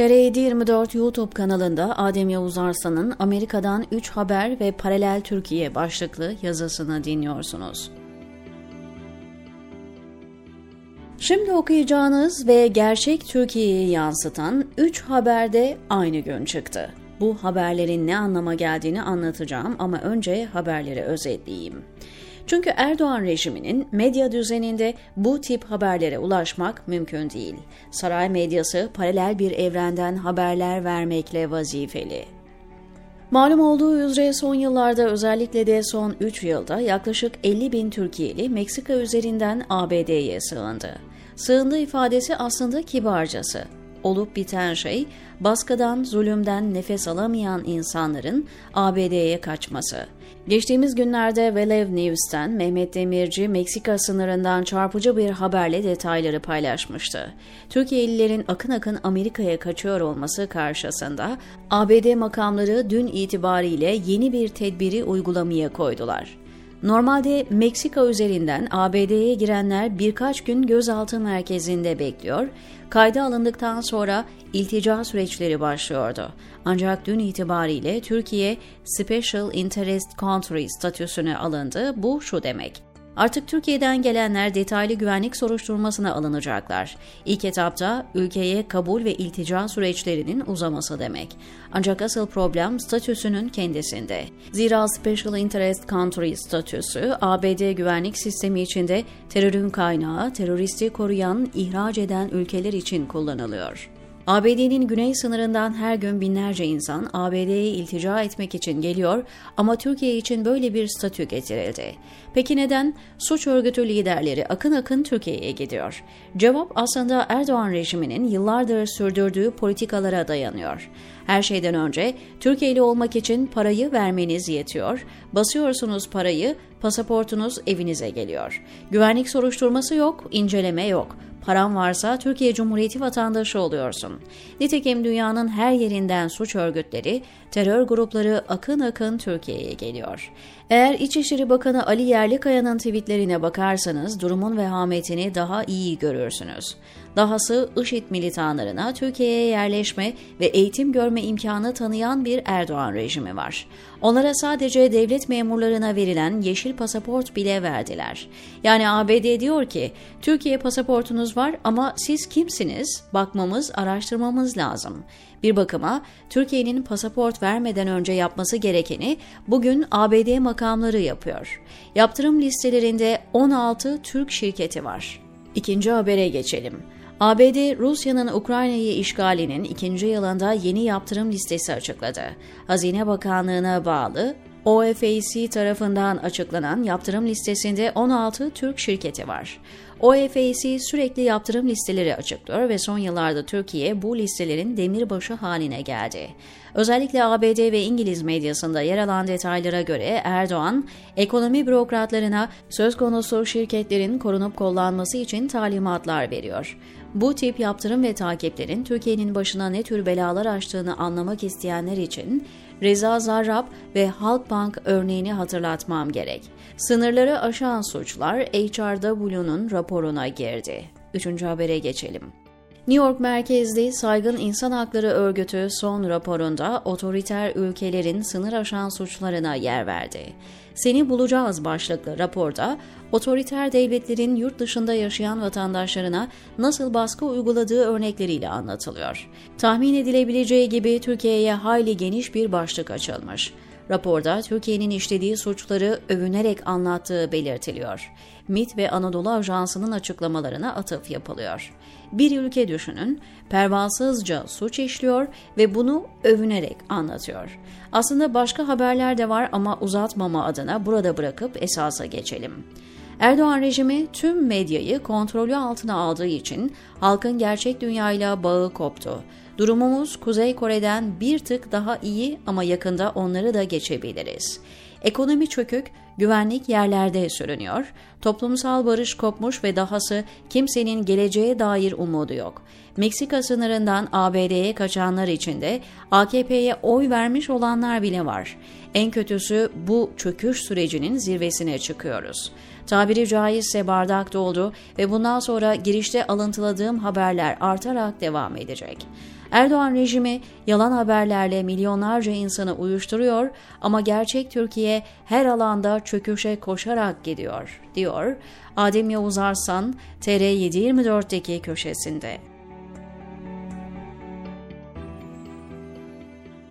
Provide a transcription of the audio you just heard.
TR724 YouTube kanalında Adem Yavuz Arslan'ın Amerika'dan 3 Haber ve Paralel Türkiye başlıklı yazısını dinliyorsunuz. Şimdi okuyacağınız ve gerçek Türkiye'yi yansıtan 3 haberde aynı gün çıktı. Bu haberlerin ne anlama geldiğini anlatacağım ama önce haberleri özetleyeyim. Çünkü Erdoğan rejiminin medya düzeninde bu tip haberlere ulaşmak mümkün değil. Saray medyası paralel bir evrenden haberler vermekle vazifeli. Malum olduğu üzere son yıllarda özellikle de son 3 yılda yaklaşık 50 bin Türkiye'li Meksika üzerinden ABD'ye sığındı. Sığındı ifadesi aslında kibarcası olup biten şey baskıdan, zulümden nefes alamayan insanların ABD'ye kaçması. Geçtiğimiz günlerde Velev News'ten Mehmet Demirci Meksika sınırından çarpıcı bir haberle detayları paylaşmıştı. Türkiye'lilerin akın akın Amerika'ya kaçıyor olması karşısında ABD makamları dün itibariyle yeni bir tedbiri uygulamaya koydular. Normalde Meksika üzerinden ABD'ye girenler birkaç gün gözaltı merkezinde bekliyor, kayda alındıktan sonra iltica süreçleri başlıyordu. Ancak dün itibariyle Türkiye Special Interest Country statüsüne alındı. Bu şu demek. Artık Türkiye'den gelenler detaylı güvenlik soruşturmasına alınacaklar. İlk etapta ülkeye kabul ve iltica süreçlerinin uzaması demek. Ancak asıl problem statüsünün kendisinde. Zira Special Interest Country statüsü ABD güvenlik sistemi içinde terörün kaynağı, teröristi koruyan, ihraç eden ülkeler için kullanılıyor. ABD'nin güney sınırından her gün binlerce insan ABD'ye iltica etmek için geliyor ama Türkiye için böyle bir statü getirildi. Peki neden? Suç örgütü liderleri akın akın Türkiye'ye gidiyor. Cevap aslında Erdoğan rejiminin yıllardır sürdürdüğü politikalara dayanıyor. Her şeyden önce Türkiye'li olmak için parayı vermeniz yetiyor. Basıyorsunuz parayı, pasaportunuz evinize geliyor. Güvenlik soruşturması yok, inceleme yok. Paran varsa Türkiye Cumhuriyeti vatandaşı oluyorsun. Nitekim dünyanın her yerinden suç örgütleri, terör grupları akın akın Türkiye'ye geliyor. Eğer İçişleri Bakanı Ali Yerlikaya'nın tweetlerine bakarsanız durumun vehametini daha iyi görürsünüz. Dahası IŞİD militanlarına Türkiye'ye yerleşme ve eğitim görme imkanı tanıyan bir Erdoğan rejimi var. Onlara sadece devlet memurlarına verilen yeşil pasaport bile verdiler. Yani ABD diyor ki, Türkiye pasaportunuz var ama siz kimsiniz? Bakmamız, araştırmamız lazım. Bir bakıma Türkiye'nin pasaport vermeden önce yapması gerekeni bugün ABD makamları yapıyor. Yaptırım listelerinde 16 Türk şirketi var. İkinci habere geçelim. ABD, Rusya'nın Ukrayna'yı işgalinin ikinci yılında yeni yaptırım listesi açıkladı. Hazine Bakanlığı'na bağlı OFAC tarafından açıklanan yaptırım listesinde 16 Türk şirketi var. OFAC sürekli yaptırım listeleri açıklıyor ve son yıllarda Türkiye bu listelerin demirbaşı haline geldi. Özellikle ABD ve İngiliz medyasında yer alan detaylara göre Erdoğan, ekonomi bürokratlarına söz konusu şirketlerin korunup kollanması için talimatlar veriyor. Bu tip yaptırım ve takiplerin Türkiye'nin başına ne tür belalar açtığını anlamak isteyenler için Reza Zarrab ve Halkbank örneğini hatırlatmam gerek. Sınırları aşan suçlar HRW'nun raporuna girdi. Üçüncü habere geçelim. New York merkezli Saygın İnsan Hakları Örgütü son raporunda otoriter ülkelerin sınır aşan suçlarına yer verdi. Seni bulacağız başlıklı raporda otoriter devletlerin yurt dışında yaşayan vatandaşlarına nasıl baskı uyguladığı örnekleriyle anlatılıyor. Tahmin edilebileceği gibi Türkiye'ye hayli geniş bir başlık açılmış. Raporda Türkiye'nin işlediği suçları övünerek anlattığı belirtiliyor. MIT ve Anadolu Ajansı'nın açıklamalarına atıf yapılıyor. Bir ülke düşünün, pervasızca suç işliyor ve bunu övünerek anlatıyor. Aslında başka haberler de var ama uzatmama adına burada bırakıp esasa geçelim. Erdoğan rejimi tüm medyayı kontrolü altına aldığı için halkın gerçek dünyayla bağı koptu. Durumumuz Kuzey Kore'den bir tık daha iyi ama yakında onları da geçebiliriz. Ekonomi çökük, güvenlik yerlerde sürünüyor, toplumsal barış kopmuş ve dahası kimsenin geleceğe dair umudu yok. Meksika sınırından ABD'ye kaçanlar içinde AKP'ye oy vermiş olanlar bile var. En kötüsü bu çöküş sürecinin zirvesine çıkıyoruz. Tabiri caizse bardak doldu ve bundan sonra girişte alıntıladığım haberler artarak devam edecek. Erdoğan rejimi yalan haberlerle milyonlarca insanı uyuşturuyor ama gerçek Türkiye her alanda çöküşe koşarak gidiyor, diyor Adem Yavuz Arslan TR724'deki köşesinde.